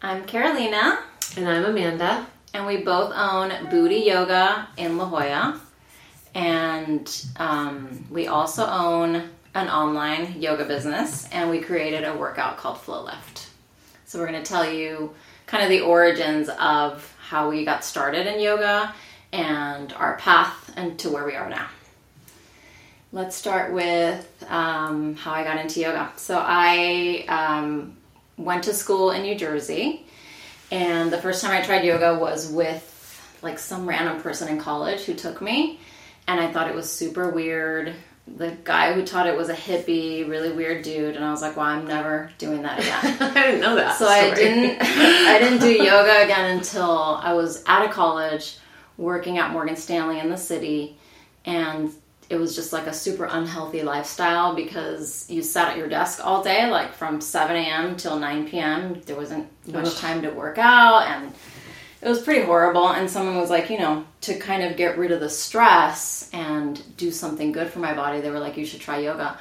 I'm Carolina, And I'm Amanda. and we both own büddhi Yoga in La Jolla. And um, we also own an online yoga business, and we created a workout called Flow Lift. So, we're going to tell you kind of the origins of how we got started in yoga and our path and to where we are now. Let's start with um, how I got into yoga. So, I um, went to school in New Jersey, and the first time I tried yoga was with like some random person in college who took me, and I thought it was super weird. The guy who taught it was a hippie, really weird dude, and I was like, "Well, I'm never doing that again." I didn't know that. so I didn't, I didn't do yoga again until I was out of college, working at Morgan Stanley in the city, and it was just like a super unhealthy lifestyle because you sat at your desk all day, like from 7 a.m. till 9 p.m. There wasn't much Ugh. time to work out, and it was pretty horrible. And someone was like, you know, to kind of get rid of the stress and do something good for my body, they were like, you should try yoga.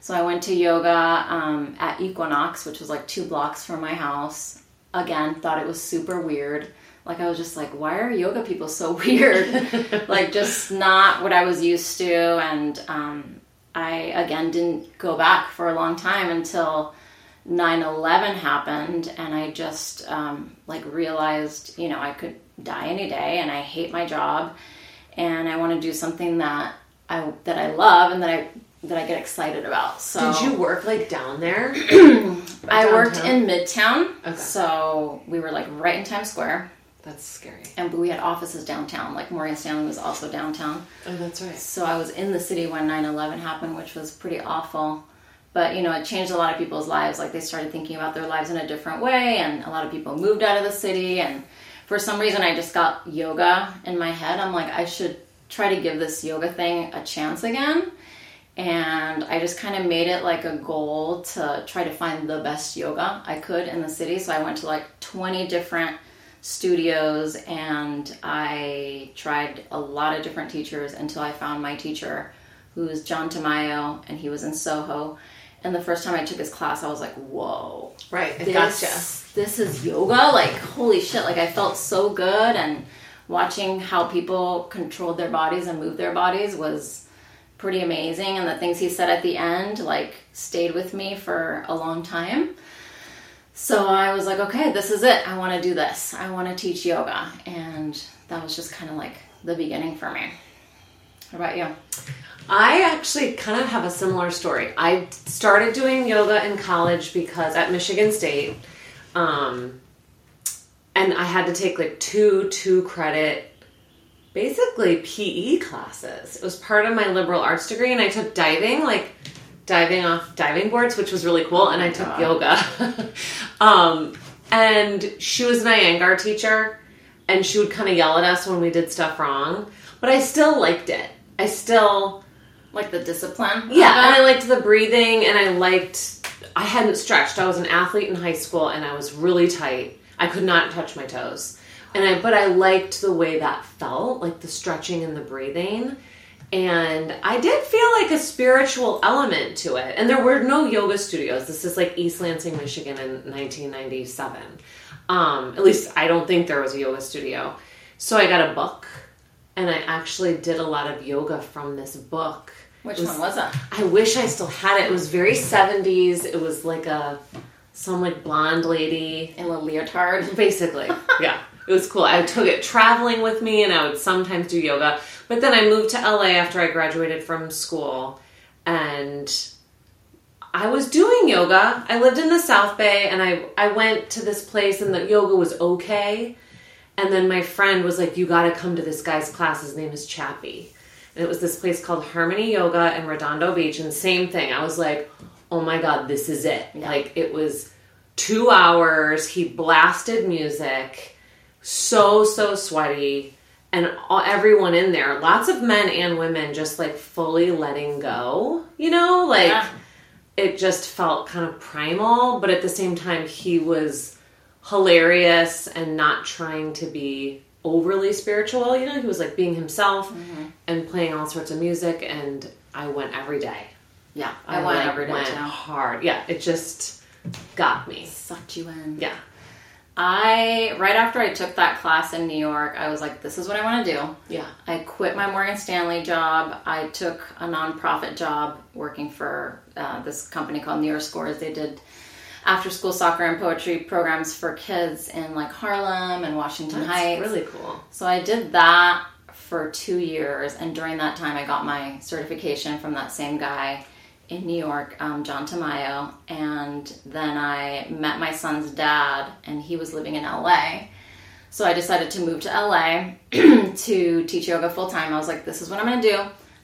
So I went to yoga um, at Equinox, which was like two blocks from my house. Again, thought it was super weird. Like I was just like, why are yoga people so weird? like just not what I was used to. And um, I again didn't go back for a long time until 9/11 happened, and I just um, like realized, you know, I could die any day, and I hate my job, and I want to do something that I that I love and that I that I get excited about. So Did you work like down there? I worked in Midtown, Okay. so we were like right in Times Square, That's scary. and we had offices downtown. Like Morgan Stanley was also downtown. Oh, that's right. So I was in the city when 9/11 happened, which was pretty awful. But you know, it changed a lot of people's lives. Like they started thinking about their lives in a different way, and a lot of people moved out of the city. And for some reason, I just got yoga in my head. I'm like, I should try to give this yoga thing a chance again. And I just kind of made it like a goal to try to find the best yoga I could in the city. So I went to like 20 different studios and I tried a lot of different teachers until I found my teacher, who's John Tamayo, and he was in Soho. And the first time I took his class, I was like, whoa. Right. This, gotcha. this is yoga? Like, holy shit. Like, I felt so good. And watching how people controlled their bodies and moved their bodies was pretty amazing. And the things he said at the end, like, stayed with me for a long time. So I was like, okay, this is it. I want to do this. I want to teach yoga. And that was just kind of like the beginning for me. What about you? I actually kind of have a similar story. I started doing yoga in college because at Michigan State, um, and I had to take like two two credit, basically PE classes. It was part of my liberal arts degree, and I took diving, like diving off diving boards, which was really cool. and I took God. yoga. um, and she was an Iyengar teacher, and she would kind of yell at us when we did stuff wrong. But I still liked it. I still Like the discipline? yeah, and? I liked the breathing, and I liked. I hadn't stretched. I was an athlete in high school, and I was really tight. I could not touch my toes, and I but I liked the way that felt, like the stretching and the breathing, and I did feel like a spiritual element to it. And there were no yoga studios. This is like East Lansing, Michigan, in 1997. Um, at least I don't think there was a yoga studio. So I got a book, and I actually did a lot of yoga from this book. Which was- one was it? I wish I still had it. It was very 70s. It was like a some like blonde lady. In a leotard? Basically. yeah. It was cool. I took it traveling with me and I would sometimes do yoga. But then I moved to LA after I graduated from school and I was doing yoga. I lived in the South Bay and I I went to this place and the yoga was okay. And then my friend was like, You gotta come to this guy's class. His name is Chappie. And it was this place called Harmony Yoga in Redondo Beach. And same thing. I was like, Oh my God, this is it. Like, it was two hours. He blasted music. So, so sweaty. And all, everyone in there, lots of men and women, just like fully letting go. You know, like Yeah. it just felt kind of primal, but at the same time, he was hilarious and not trying to be overly spiritual. You know, he was like being himself mm-hmm. and playing all sorts of music, and I went every day. Yeah, I, went like, every day went hard. Yeah, it just got me. Sucked you in. Yeah. I right after I took that class in New York, I was like, this is what I want to do. Yeah. I quit my Morgan Stanley job. I took a nonprofit job working for uh, this company called New York Scores. They did after school soccer and poetry programs for kids in like Harlem and Washington That's Heights. really cool. So I did that for two years, and during that time, I got my certification from that same guy in New York, um, John Tamayo. And then I met my son's dad, and he was living in LA. So I decided to move to LA to teach yoga full time. I was like, this is what I'm gonna do.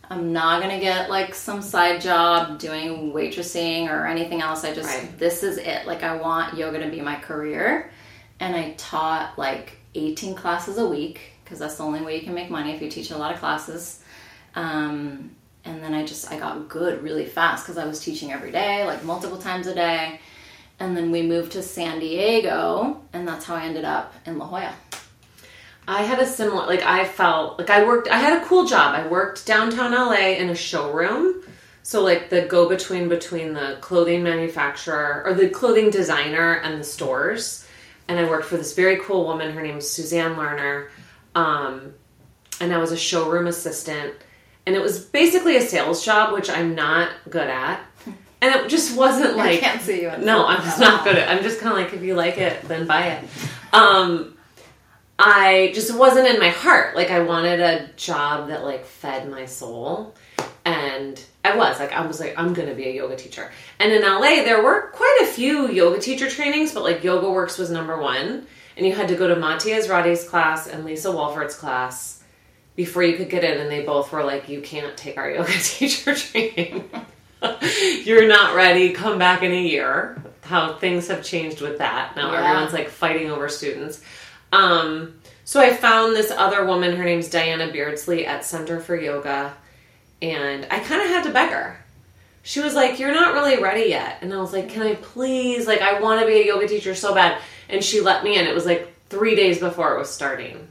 I'm not gonna get like some side job doing waitressing or anything else. I just, Right. this is it. Like, I want yoga to be my career. And I taught like 18 classes a week because that's the only way you can make money if you teach a lot of classes. Um, and then I just I got good really fast because I was teaching every day, like multiple times a day. And then we moved to San Diego, and that's how I ended up in La Jolla. I had a similar like I felt like I worked I had a cool job. I worked downtown LA in a showroom. So like the go between between the clothing manufacturer or the clothing designer and the stores. And I worked for this very cool woman. Her name's Suzanne Lerner. Um, and I was a showroom assistant. And it was basically a sales job, which I'm not good at. And it just wasn't like I can't see you No, I'm just not good at. I'm just kind of like if you like it, then buy it. Um, I just wasn't in my heart. Like I wanted a job that like fed my soul. And I was like, I was like, I'm gonna be a yoga teacher. And in LA, there were quite a few yoga teacher trainings, but like Yoga Works was number one. And you had to go to Maty Ezraty's class and Lisa Walford's class before you could get in. And they both were like, you can't take our yoga teacher training. You're not ready. Come back in a year. How things have changed with that. Now Yeah. everyone's like fighting over students. Um, so I found this other woman, her name's Diana Beardsley at Center for Yoga, and I kind of had to beg her. She was like, You're not really ready yet. And I was like, Can I please? Like, I want to be a yoga teacher so bad. And she let me in. It was like three days before it was starting.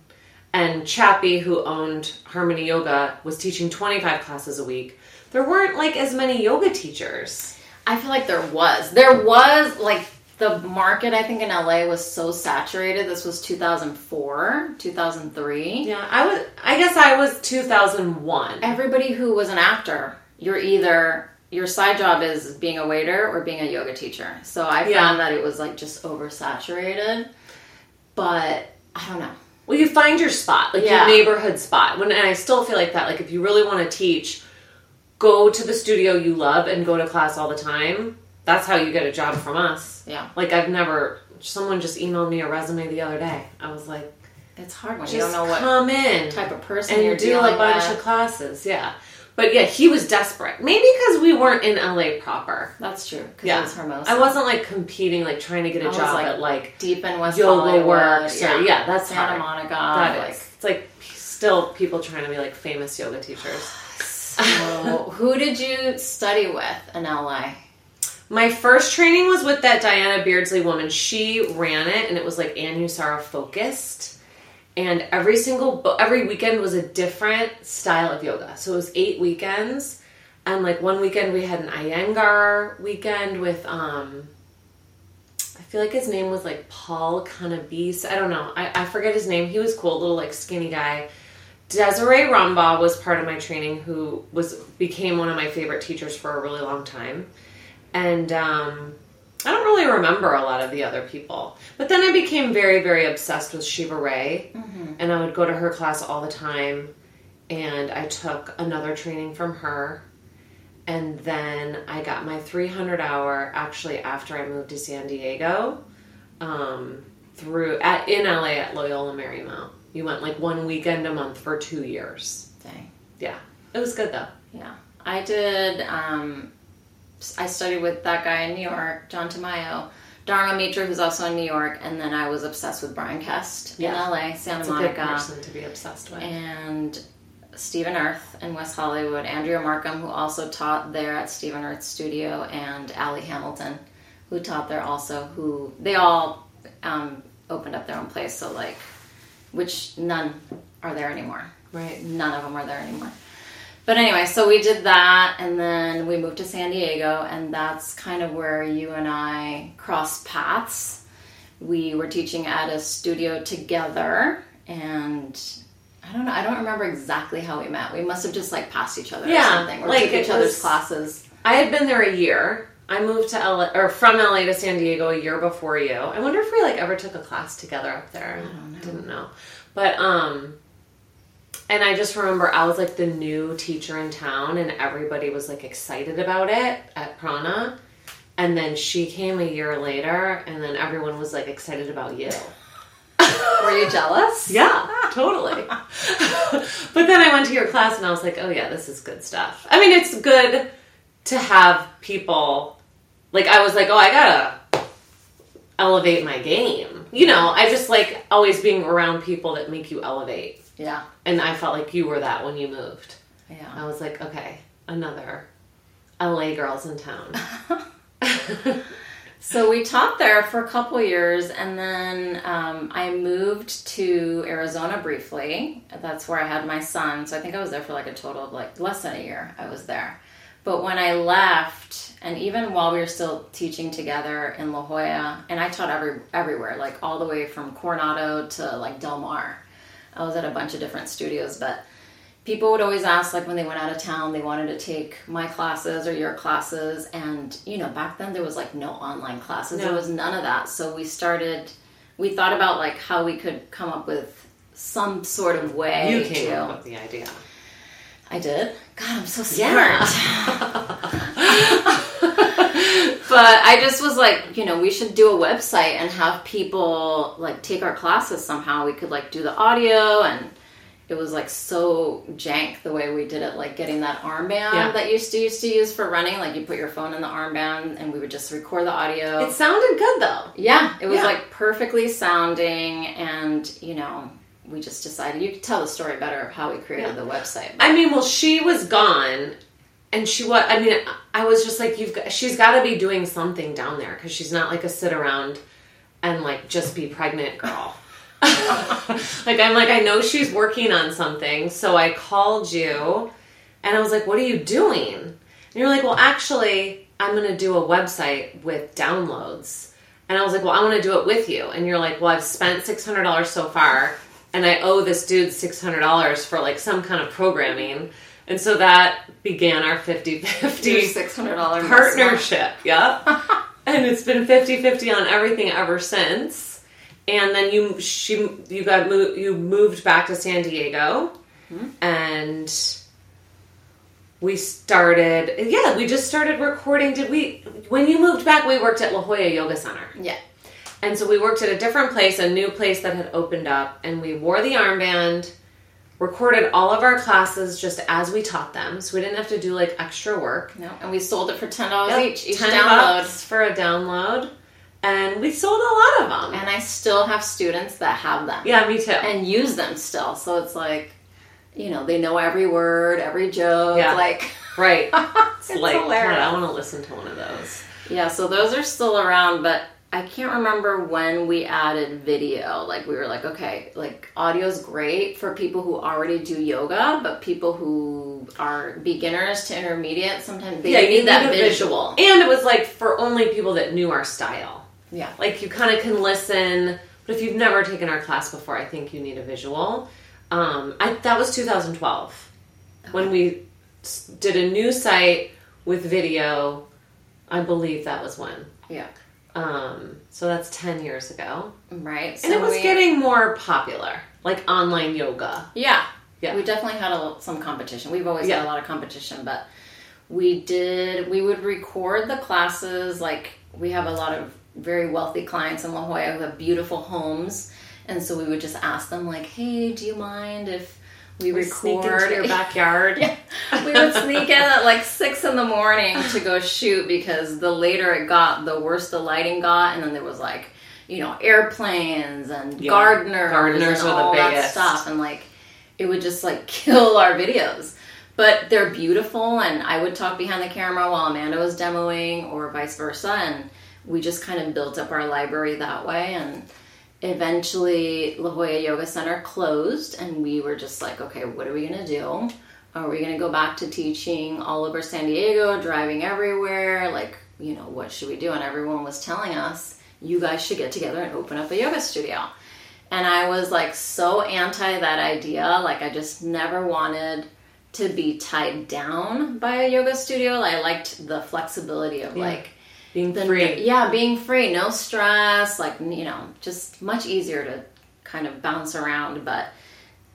And Chappie, who owned Harmony Yoga, was teaching 25 classes a week. There weren't like as many yoga teachers. I feel like there was. There was like the market I think in LA was so saturated. This was 2004, 2003. Yeah, I was, I guess I was 2001. Everybody who was an actor, you're either your side job is being a waiter or being a yoga teacher. So I Yeah. found that it was like just oversaturated. But I don't know. Well, you find your spot, like Yeah. your neighborhood spot. When and I still feel like that. Like if you really want to teach, go to the studio you love and go to class all the time. That's how you get a job from us. Yeah. Like I've never. Someone just emailed me a resume the other day. I was like, It's hard when you don't know what come in type of person and you're and do a bunch with. of classes. Yeah, but yeah, he was desperate. Maybe because we weren't in LA proper. That's true. Because Yeah, it was Hermosa. I wasn't like competing, like trying to get a I was, job like, at like deep in West Yoga Hollywood. Works or- yeah, that's Santa hard. Monica. that like, is. It's like still people trying to be like famous yoga teachers. So, who did you study with in LA? My first training was with that Diana Beardsley woman. She ran it, and it was like Anusara focused. And every single every weekend was a different style of yoga. So it was eight weekends, and like one weekend we had an Iyengar weekend with um. I feel like his name was like Paul Cabanis. I don't know. I, I forget his name. He was cool, little like skinny guy. Desiree Rumbaugh was part of my training, who was became one of my favorite teachers for a really long time. And um, I don't really remember a lot of the other people. But then I became very, very obsessed with Shiva Rea, and I would go to her class all the time. And I took another training from her, and then I got my 300 hour actually after I moved to San Diego, um, through at in LA at Loyola Marymount. You went like one weekend a month for two years. Dang. Yeah, it was good though. Yeah. I did, um, I studied with that guy in New York, John Tamayo, Dharma Mitra, who's also in New York, and then I was obsessed with Brian Kest Yeah. in LA, Santa It's a good person to be obsessed with. and Stephen Earth in West Hollywood, Andrea Markham, who also taught there at Stephen Earth Studio, and Allie Hamilton, who taught there also, who they all um, opened up their own place, so like, which none are there anymore. Right. None of them are there anymore. But anyway, so we did that, and then we moved to San Diego, and that's kind of where you and I crossed paths we were teaching at a studio together, and I don't know. I don't remember exactly how we met. We must have just like passed each other Yeah, or something, or like, took each other's was- classes. I had been there a year. I moved to LA or from LA to San Diego a year before you. I wonder if we like ever took a class together up there. I don't know. Didn't know. But um and I just remember I was like the new teacher in town and everybody was like excited about it at Prana. And then she came a year later and then everyone was like excited about you. Were you jealous? Yeah, totally. but then I went to your class and I was like, oh yeah, this is good stuff. I mean, it's good to have people like I was like, oh, I gotta elevate my game. You know, I just like always being around people that make you elevate. Yeah. And I felt like you were that when you moved. Yeah. I was like, okay, another LA girls in town. So we taught there for a couple years, and then um, I moved to Arizona briefly. That's where I had my son. So I think I was there for like a total of like less than a year. I was there. But when I left, and even while we were still teaching together in La Jolla, and I taught every everywhere, like all the way from Coronado to like Del Mar. I was at a bunch of different studios, but people would always ask like when they went out of town they wanted to take my classes or your classes and you know back then there was like no online classes. There was none of that. So we started we thought about like how we could come up with some sort of way you came to up with the idea. i did? God i'm so Yeah. but i just was like you know we should do a website and have people like take our classes somehow we could like do the audio and it was like so jank the way we did it like getting that armband Yeah. that you used to used to use for running like you put your phone in the armband and we would just record the audio It sounded good though. yeah it was Yeah. like perfectly sounding and you know we just decided you could tell the story better of how we created Yeah. the website I mean, well, she was gone, and she was. I mean, I was just like, you've. Got, she's got to be doing something down there because she's not like a sit around and like just be pregnant girl. like I'm like I know she's working on something, so I called you, and I was like, "What are you doing?" And you're like, "Well, actually, I'm gonna do a website with downloads." And I was like, "Well, I want to do it with you." And you're like, "Well, I've spent six hundred dollars so far, and I owe this dude six hundred dollars for like some kind of programming." And so that began our 50-50 six hundred dollar partnership. Yep. and it's been 50-50 on everything ever since. And then you she you got moved you moved back to San Diego hmm. and we started yeah, we just started recording. Did we when you moved back we worked at La Jolla Yoga Center. Yeah. And so we worked at a different place, a new place that had opened up, and we wore the armband, recorded all of our classes just as we taught them. So we didn't have to do like extra work. No, and we sold it for ten dollars Yep, each. Each 10 download. bucks for a download. And we sold a lot of them. And I still have students that have them yeah, me too. and use them still. So it's like, you know, they know every word, every joke. Yeah. Like, right. It's, It's like, God, hilarious. I want to listen to one of those. yeah. So those are still around, but I can't remember when we added video. Like we were like, okay, like audio's great for people who already do yoga, but people who are beginners to intermediate, sometimes they Yeah, you need that need a visual. And it was like for only people that knew our style. Yeah. Like you kind of can listen, but if you've never taken our class before, I think you need a visual. Um, I, that was 2012 when we did a new site with video. I believe that was when. Yeah. Um, so that's 10 years ago. Right. And it was we- getting more popular, like online yoga. Yeah. Yeah. We definitely had a, some competition. We've always Yeah. had a lot of competition, but we did, we would record the classes. Like, we have a lot of very wealthy clients in La Jolla who have beautiful homes. And so we would just ask them, like, hey, do you mind if we, sneak record into your backyard. Yeah. we would sneak in at like six in the morning to go shoot because the later it got, the worse the lighting got, and then there was like, you know, airplanes and Yeah. gardeners, Gardeners and all that biggest. stuff, and like it would just like kill our videos. But they're beautiful, and I would talk behind the camera while Amanda was demoing, or vice versa, and we just kind of built up our library that way, and eventually La Jolla Yoga Center closed and we were just like, okay, what are we gonna do? Are we gonna go back to teaching all over San Diego, driving everywhere? Like, you know, what should we do? And everyone was telling us, you guys should get together and open up a yoga studio. And I was like so anti that idea. Like I just never wanted to be tied down by a yoga studio. I liked the flexibility of like Being the- free. yeah, being free, no stress, like you know, just much easier to kind of bounce around. But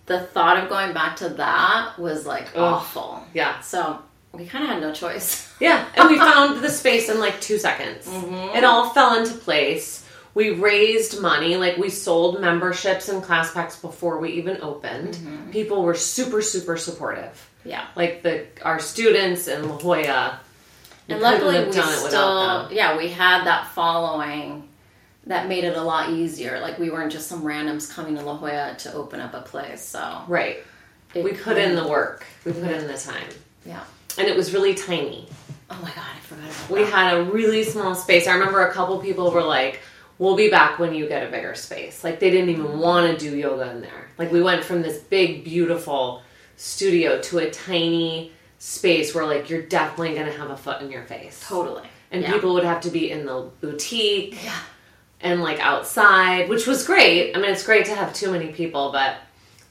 the thought of going back to that was like awful. Yeah. So we kind of had no choice. Yeah, and we found the space in like two seconds. Mm-hmm. It all fell into place. We raised money, like we sold memberships and class packs before we even opened. Mm-hmm. People were super, super supportive. yeah. Like the our students in La Jolla. And luckily, we it still, them. yeah, we had that following that made it a lot easier. Like we weren't just some randoms coming to La Jolla to open up a place. So Right. it We put in the work. We put in the time. yeah. And it was really tiny. Oh my god, I forgot about We that. had a really small space. I remember a couple people were like, "We'll be back when you get a bigger space." Like they didn't even want to do yoga in there. Like we went from this big, beautiful studio to a tiny space where like you're definitely to have a foot in your face. totally. And yeah. people would have to be in the boutique Yeah. and like outside, which was great. I mean, it's great to have too many people, but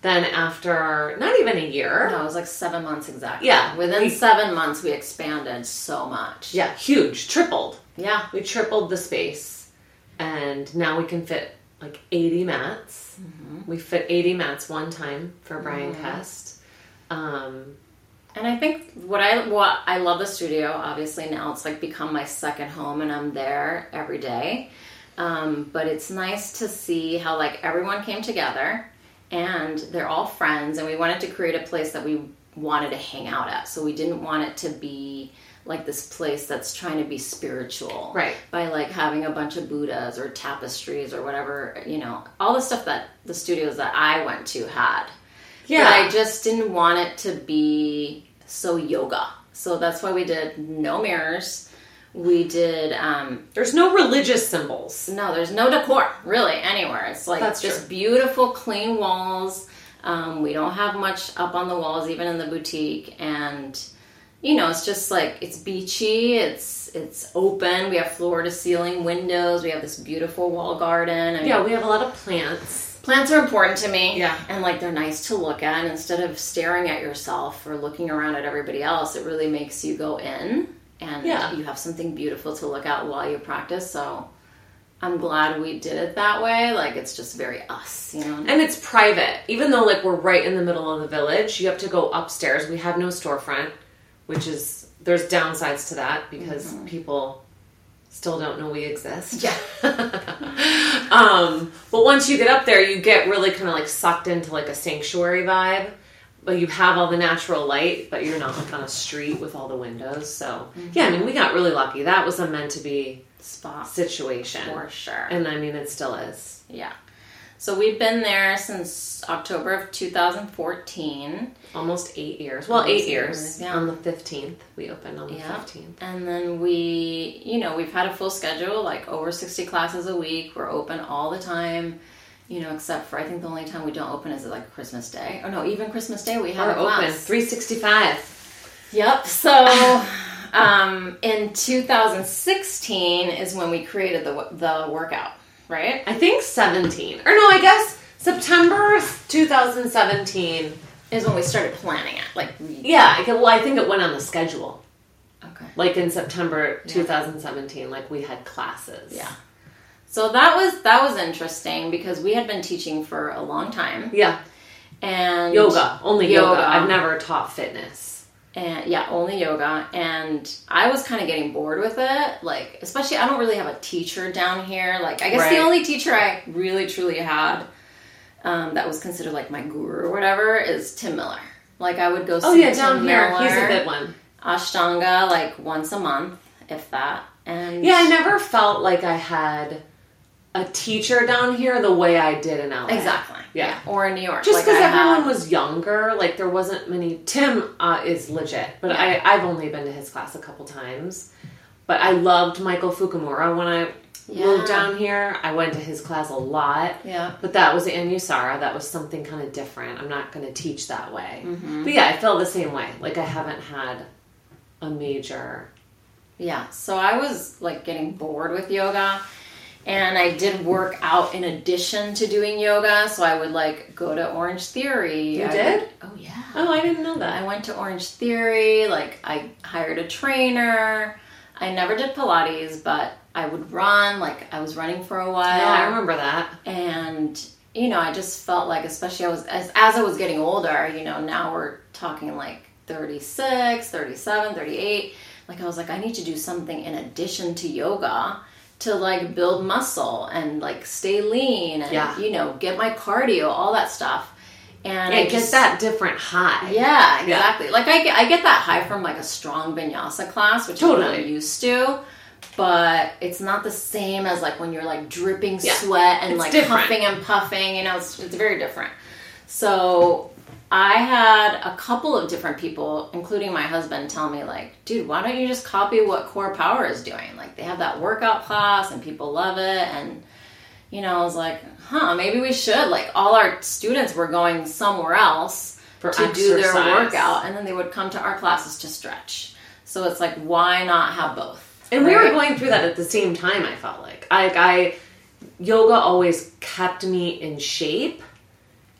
then after not even a year, No, it was like seven months exactly. Yeah. Within We- seven months, we expanded so much. yeah, huge, tripled. Yeah. We tripled the space, and now we can fit like 80 mats. Mm-hmm. We fit 80 mats one time for Brian Kest. Um, And I think what I what I love the studio. Obviously now it's like become my second home, and I'm there every day. Um, but it's nice to see how like everyone came together, and they're all friends, and we wanted to create a place that we wanted to hang out at. So we didn't want it to be like this place that's trying to be spiritual, Right. By like having a bunch of Buddhas or tapestries or whatever, you know, all the stuff that the studios that I went to had. yeah, But I just didn't want it to be so yoga. So that's why we did no mirrors. We did um there's no religious symbols. no, there's no decor really anywhere. It's like That's just true. beautiful, clean walls. Um, we don't have much up on the walls, even in the boutique, and you know, it's just like it's beachy. It's it's open. We have floor to ceiling windows. We have this beautiful wall garden. I mean, Yeah, we have a lot of plants. Plants are important to me. Yeah. And like they're nice to look at. And instead of staring at yourself or looking around at everybody else, it really makes you go in and Yeah. you have something beautiful to look at while you practice. So I'm glad we did it that way. Like it's just very us, you know? And it's private. Even though like we're right in the middle of the village, you have to go upstairs. We have no storefront, which is there's downsides to that because mm-hmm. people still don't know we exist. Yeah. um, but once you get up there, you get really kind of like sucked into like a sanctuary vibe. But you have all the natural light, but you're not like on a street with all the windows. So yeah, I mean, we got really lucky. That was a meant to be Spot situation, for sure. and I mean, it still is. yeah. So we've been there since October of 2014. Almost eight years. Well, eight years. years, yeah. On the fifteenth, we opened on the Yeah. fifteenth. And then we, you know, we've had a full schedule, like over 60 classes a week. We're open all the time, you know, except for I think the only time we don't open is like Christmas Day. Or no, even Christmas Day we have We're a class. open sixty five. Yep. So um, in 2016 is when we created the the workout, right? I think seventeen, or no, I guess September two thousand seventeen. Is when we started planning it. Like, we, Yeah, I well, I think it went on the schedule. okay. Like in September 2017, like we had classes. Yeah. So that was that was interesting because we had been teaching for a long time Yeah. and Yoga. Only yoga. Yoga. I've never taught fitness. And yeah, only yoga. And I was kind of getting bored with it. Like, especially, I don't really have a teacher down here. Like, I guess Right. the only teacher I really truly had um, that was considered like my guru or whatever is Tim Miller. Like, I would go. Oh see yeah, Tim down here. Miller, He's a good one. Ashtanga like once a month, if that. And Yeah, I never felt like I had a teacher down here the way I did in LA. exactly. Yeah. Or in New York, Just because I everyone had- was younger, like there wasn't many. Tim uh, is legit, but Yeah. I, I've only been to his class a couple times. But I loved Michael Fukumura when I Yeah. moved down here. I went to his class a lot. Yeah. But that was Anusara. That was something kind of different. I'm not going to teach that way. Mm-hmm. But yeah, I feel the same way. Like I haven't had a major. Yeah, so I was like getting bored with yoga And I did work out in addition to doing yoga, so I would like go to Orange Theory. You I did? would- oh yeah. Oh, I didn't know that. I went to Orange Theory, like I hired a trainer. I never did Pilates, but I would run, like I was running for a while. Yeah, I remember that. And you know, I just felt like especially I was as, as I was getting older, you know, now we're talking like 36, 37, 38, like I was like I need to do something in addition to yoga to like build muscle and like stay lean and Yeah. you know, get my cardio, all that stuff. And Yeah, I get just that different high. yeah, exactly. Like I get, I get that high from like a strong vinyasa class, which Totally. I'm used to. But it's not the same as like when you're like dripping Yeah. sweat and It's like different. puffing and puffing. You know, it's, it's very different. So I had a couple of different people, including my husband, tell me like, "Dude, why don't you just copy what Core Power is doing? Like they have that workout class and people love it." And you know, I was like, "Huh, maybe we should." Like all our students were going somewhere else For to do their workout, and then they would come to our classes to stretch. So it's like, why not have both? And we were going through that at the same time, I felt like. I, I yoga always kept me in shape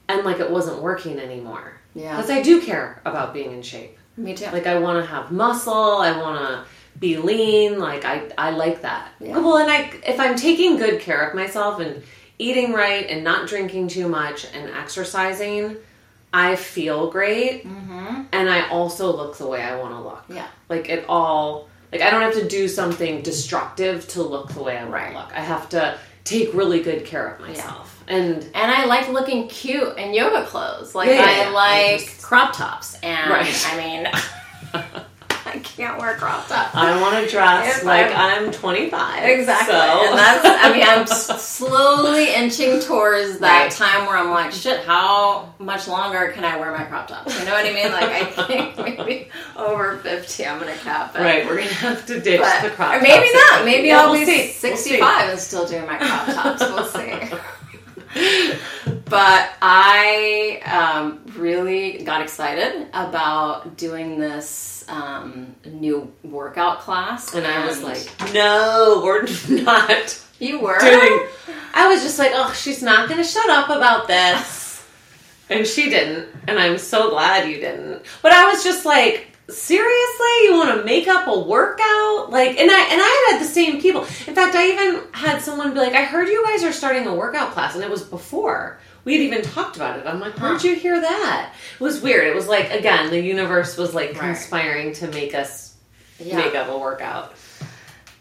and like it wasn't working anymore. Yeah. Because I do care about being in shape. Me too. Like I want to have muscle, I want to be lean, like I I like that. Yeah. Well, and I if I'm taking good care of myself and eating right and not drinking too much and exercising, I feel great mm-hmm. and I also look the way I want to look. Yeah. Like it all like I don't have to do something destructive to look the way I want Right. to look. I have to take really good care of myself. And And I like looking cute in yoga clothes. Like Yeah, yeah, I yeah. I like just- crop tops, and Right. I mean, can't wear crop tops. I want to dress like I'm- I'm, 25. Exactly, So. and that's. I mean, I'm slowly inching towards that Right. time where I'm like, shit. How much longer can I wear my crop tops? You know what I mean? Like, I think maybe over fifty, I'm gonna cap it. Right, we're gonna have to ditch But- the crop or tops. maybe not. Maybe Yeah, I'll we'll be see. We'll 65 and still doing my crop tops. We'll see. but I um, really got excited about doing this um, new workout class, see. And I was like, no, we're not "You were doing. I was just like, oh, she's not gonna shut up about this. And she didn't. And I'm so glad you didn't. But I was just like, seriously you want to make up a workout like and i and i had the same people in fact i even had someone be like i heard you guys are starting a workout class and it was before we had even talked about it i'm like where'd you hear that it was weird it was like again the universe was like Right. conspiring to make us Yeah. make up a workout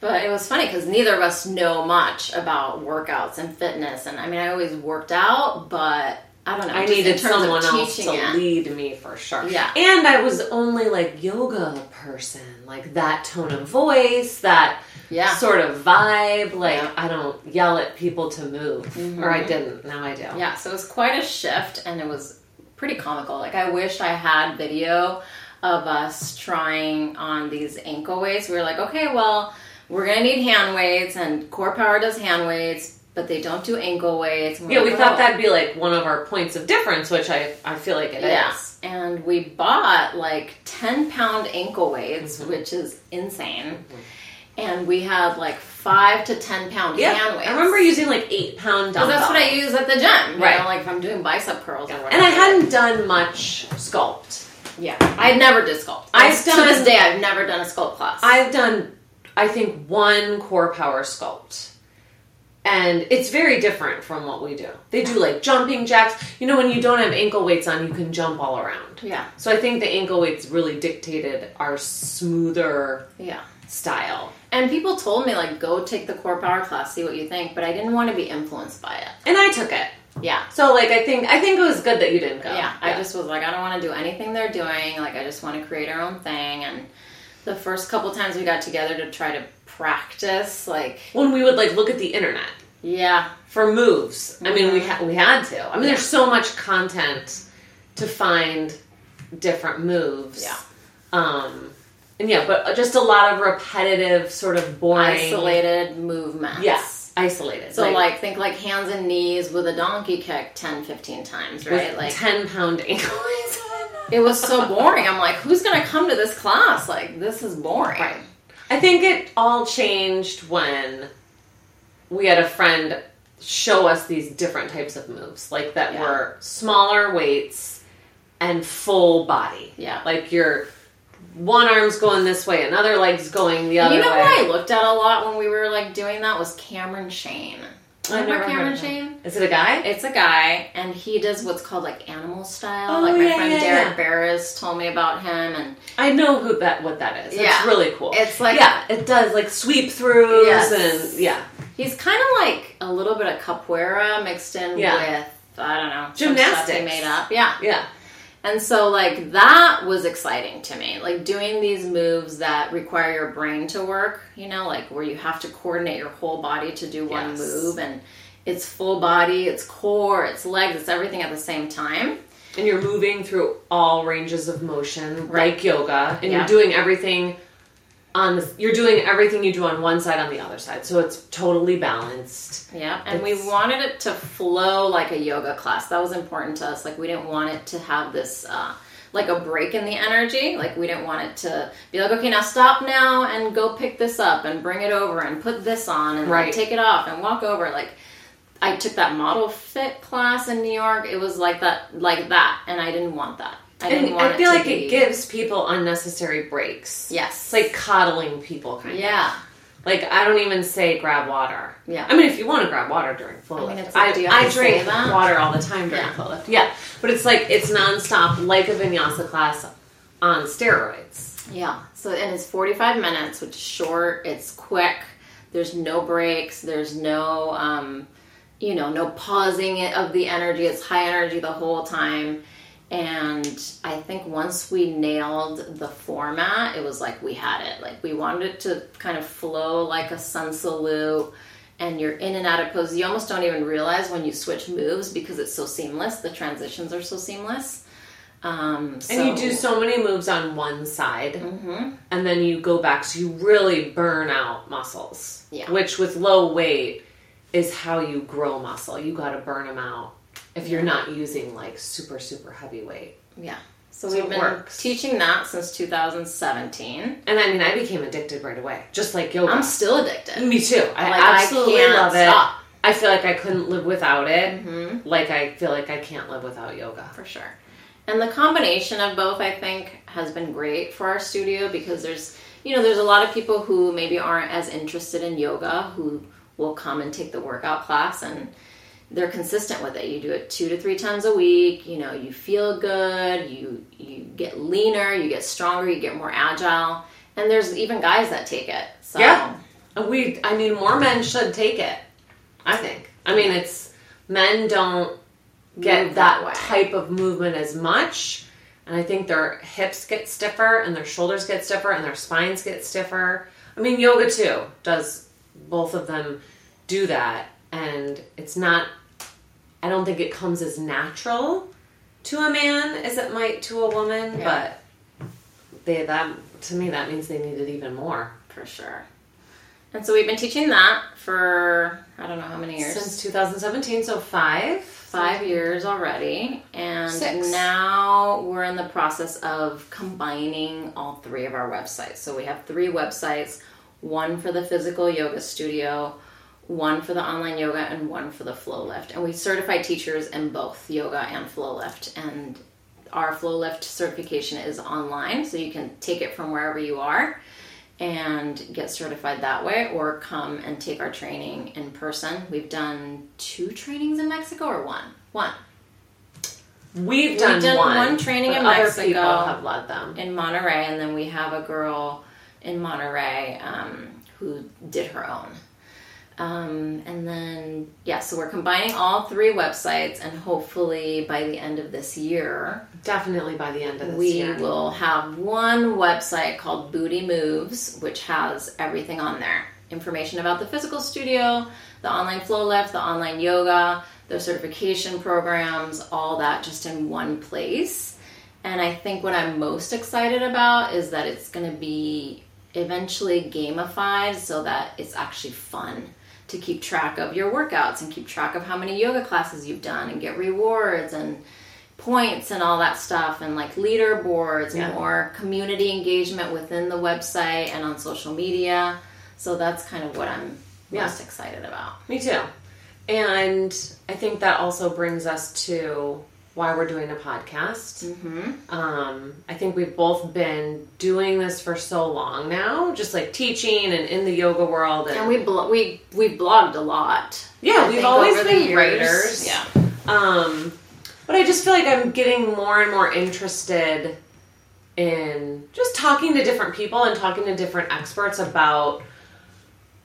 But it was funny because neither of us know much about workouts and fitness. And I mean, I always worked out, but I don't know. I needed someone else to it. lead me for sure. Yeah. And I was only like yoga person, like that tone of voice, that Yeah. sort of vibe. Like Yeah. I don't yell at people to move, or I didn't. Now I do. Yeah, so it was quite a shift and it was pretty comical. Like I wish I had video of us trying on these ankle weights. We were like, okay, well, we're gonna need hand weights and Core Power does hand weights, but they don't do ankle weights. Yeah, we thought that'd be like one of our points of difference, which I I feel like it is. Yeah. And we bought like 10 pound ankle weights, Mm-hmm. which is insane. And we had like five to 10 pound Yeah, hand weights. I remember using like eight pound dumbbells. that's what I use at the gym. Right. know, like if I'm doing bicep curls or whatever. And I hadn't done much sculpt. Yeah, I had never did sculpt. I've I've to this day I've never done a sculpt class. I've done, I think, one core power sculpt. And it's very different from what we do. They do like jumping jacks. You know, when you don't have ankle weights on, you can jump all around. yeah, So I think the ankle weights really dictated our smoother yeah. style. And people told me like go take the core power class, see what you think, but I didn't want to be influenced by it. And I took it. Yeah. So like I think I think it was good that you didn't go. Yeah, I just was like, I don't want to do anything they're doing. Like, I just want to create our own thing. And the first couple times we got together to try to practice, like, when we would like look at the internet yeah, for moves. I mean, we ha- we had to. I mean, there's so much content to find different moves. Yeah. Um, and yeah, but just a lot of repetitive, sort of boring, isolated movements. Yes, isolated. So, like, think like hands and knees with a donkey kick 10, 15 times, right? Like, ten pound ankle weights. it was so boring. I'm like, who's going to come to this class? Like, this is boring. Right. I think it all changed when we had a friend show us these different types of moves, like that Yeah. were smaller weights and full body. Yeah. Like your one arm's going this way, another leg's going the other way. you know way. what I looked at a lot when we were like doing that was Cameron Shayne. Remember Cameron. Shayne? Is it a guy? It's a guy, and he does what's called like animal style. Oh, like my yeah, friend yeah, Derek yeah. Barris told me about him, and I know who that what that is. Yeah. It's really cool. It's like- yeah, it does like sweep throughs Yes. and yeah, he's kind of like a little bit of capoeira mixed in Yeah. with I don't know some stuff he Gymnastics. made up. Yeah, yeah. And so, like, that was exciting to me. Like, doing these moves that require your brain to work, you know, like where you have to coordinate your whole body to do one Yes. move. And it's full body, it's core, it's legs, it's everything at the same time. And you're moving through all ranges of motion, Right. like yoga, and Yeah. you're doing everything on the, you're doing everything you do on one side on the other side, so it's totally balanced. Yeah. And we wanted it to flow like a yoga class. That was important to us. Like, we didn't want it to have this, uh, like a break in the energy. Like, we didn't want it to be like, okay, now stop now and go pick this up and bring it over and put this on and like, Right. take it off and walk over. Like, I took that model fit class in New York. It was like that, like that, and I didn't want that. I didn't And want I feel like be, it gives people unnecessary breaks. Yes. It's like coddling people, kind of. yeah, Like I don't even say grab water. Yeah. I mean, if you want to grab water during flow I mean, lift, I, do I drink water all the time during Yeah. flow lift. Yeah, but it's like it's nonstop, like a vinyasa class on steroids. yeah. So and it's forty five minutes, which is short. It's quick. There's no breaks. There's no, um, you know, no pausing it of the energy. It's high energy the whole time. And I think once we nailed the format, it was like we had it. Like we wanted it to kind of flow like a sun salute, and you're in and out of poses. You almost don't even realize when you switch moves because it's so seamless. The transitions are so seamless. Um, And you do so many moves on one side, Mhm. and then you go back, so you really burn out muscles. Yeah. Which with low weight is how you grow muscle. You got to burn them out if you're not using like super super heavy weight. Yeah. So, So we've been works. teaching that since 2017. And I mean, I became addicted right away, just like yoga. I'm still addicted. Me too. I Like, I absolutely can't love it. stop. I feel like I couldn't live without it. Mhm. Like I feel like I can't live without yoga. For sure. And the combination of both, I think, has been great for our studio because there's, you know, there's a lot of people who maybe aren't as interested in yoga who will come and take the workout class and they're consistent with it. You do it two to three times a week. You know, you feel good. You you get leaner. You get stronger. You get more agile. And there's even guys that take it. So Yeah. We, I mean, more men should take it. I think. I mean, it's men don't get that, that type of movement as much, and I think their hips get stiffer, and their shoulders get stiffer, and their spines get stiffer. I mean, yoga too does. Both of them do that, and it's not. I don't think it comes as natural to a man as it might to a woman, Yeah. but they that to me that means they need it even more. for sure. And so we've been teaching that for I don't know how many years. Since 2017, so five. five years already and Six. now we're in the process of combining all three of our websites so we have three websites one for the physical yoga studio one for the online yoga and one for the flow lift and we certify teachers in both yoga and flow lift and our flow lift certification is online so you can take it from wherever you are and get certified that way or come and take our training in person. We've done two trainings in Mexico or one? One We've done, done one, one training in other Mexico. people have led them. in Monterrey, and then we have a girl in Monterrey um, who did her own. Um, and then, yeah, so we're combining all three websites, and hopefully by the end of this year, Definitely by the end of this we year. We will have one website called büddhi Moves, which has everything on there information about the physical studio, the online flow lift, the online yoga, the certification programs, all that just in one place. And I think what I'm most excited about is that it's going to be eventually gamified so that it's actually fun to keep track of your workouts and keep track of how many yoga classes you've done and get rewards and points and all that stuff and like leaderboards Yeah. more community engagement within the website and on social media so that's kind of what i'm Yeah. most excited about. Me too. And I think that also brings us to why we're doing a podcast. Mm-hmm. Um, I think we've both been doing this for so long now, just like teaching and in the yoga world. And, And we blo- we we blogged a lot. yeah, I we've always been writers. Yeah. Um, but I just feel like I'm getting more and more interested in just talking to different people and talking to different experts about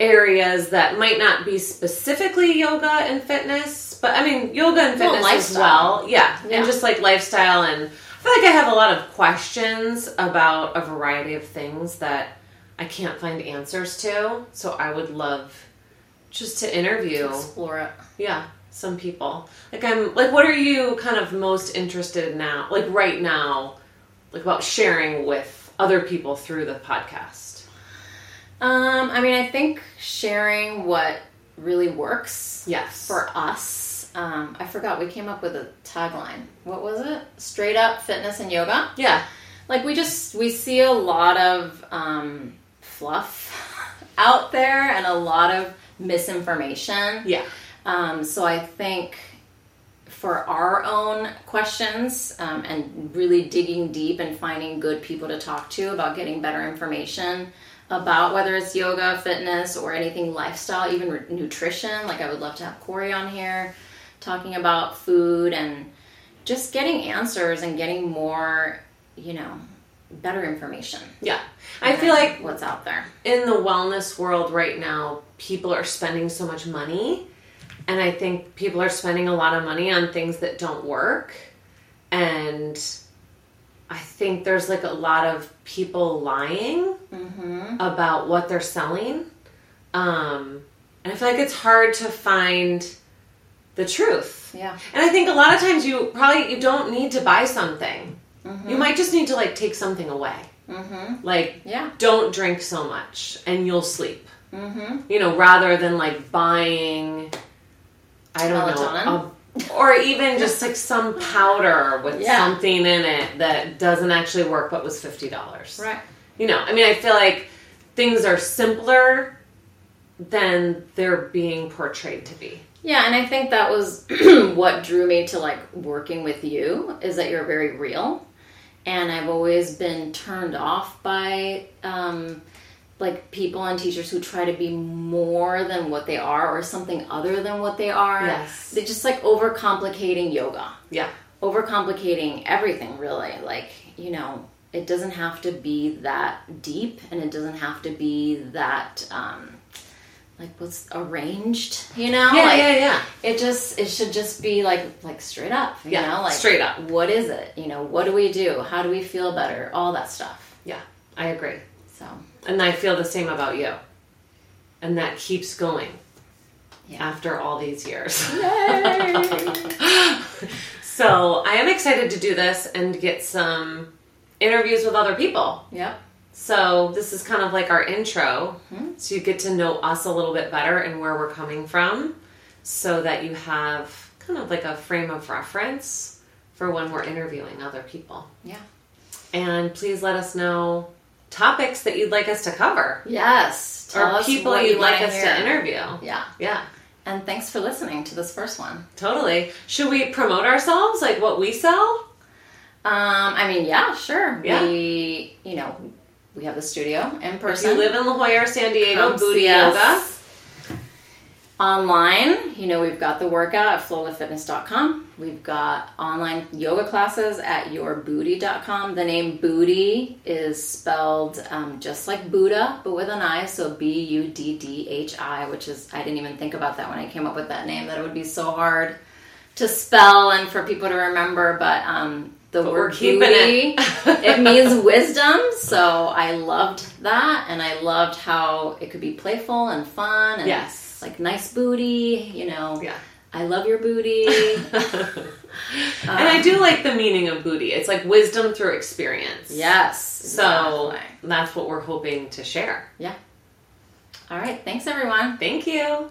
areas that might not be specifically yoga and fitness, but I mean yoga and Well, fitness as well. Yeah, Yeah. and just like lifestyle and I feel like I have a lot of questions about a variety of things that I can't find answers to. So I would love just to interview Explore it. yeah some people like i'm like what are you kind of most interested in now like right now like about sharing with other people through the podcast Um, I mean, I think sharing what really works yes for us. Um, I forgot we came up with a tagline. What was it? Straight up fitness and yoga. yeah Like we just we see a lot of um, fluff out there and a lot of misinformation. yeah Um, so I think for our own questions um, and really digging deep and finding good people to talk to about getting better information about whether it's yoga, fitness, or anything lifestyle, even re- nutrition. Like I would love to have Corey on here talking about food and just getting answers and getting more, you know, better information. yeah i feel like what's out there. in the wellness world right now people are spending so much money and i think people are spending a lot of money on things that don't work and i think there's like a lot of people lying about what they're selling um, and i feel like it's hard to find the truth Yeah. and i think a lot of times you probably you don't need to buy something you might just need to like take something away Mm-hmm. like Yeah. don't drink so much and you'll sleep. Mm-hmm. You know, rather than like buying, I don't Melatonin? know, a, or even just like some powder with Yeah. something in it that doesn't actually work but was fifty dollars. Right. You know, I mean, I feel like things are simpler than they're being portrayed to be. Yeah, and I think that was what drew me to like working with you is that you're very real, and I've always been turned off by um, like people and teachers who try to be more than what they are or something other than what they are. Yes. They're just like overcomplicating yoga, Yeah. overcomplicating everything. Really, like you know, it doesn't have to be that deep, and it doesn't have to be that. Um, like what's arranged, you know? Yeah, like, yeah, yeah. it just it should just be like like straight up you Yeah, know like straight up. what is it you know what do we do how do we feel better all that stuff Yeah, I agree. so And I feel the same about you. And that keeps going Yeah. after all these years. so I am excited to do this and get some interviews with other people. Yeah. So this is kind of like our intro. Mm-hmm. So you get to know us a little bit better and where we're coming from so that you have kind of like a frame of reference for when we're interviewing other people. yeah And please let us know topics that you'd like us to cover yes tell or people you'd like us hear. to interview. yeah Yeah, and thanks for listening to this first one totally. Should we promote ourselves, like what we sell? um i mean yeah sure Yeah. we you know we have the studio in If person you live in La Jolla or San Diego, Come büddhi Yoga. Online, you know, we've got the workout at flowliftfitness.com. We've got online yoga classes at yourbooty.com. The name büddhi is spelled um, just like Buddha, but with an I, so B U D D H I, which is, I didn't even think about that when I came up with that name, that it would be so hard to spell and for people to remember, but um, the But word büddhi, it. it means wisdom. So I loved that, and I loved how it could be playful and fun, and Yes. Like nice booty. You know, Yeah. I love your booty. Um, and I do like the meaning of büddhi. It's like wisdom through experience. yes. So exactly. that's what we're hoping to share. yeah. All right. Thanks, everyone. Thank you.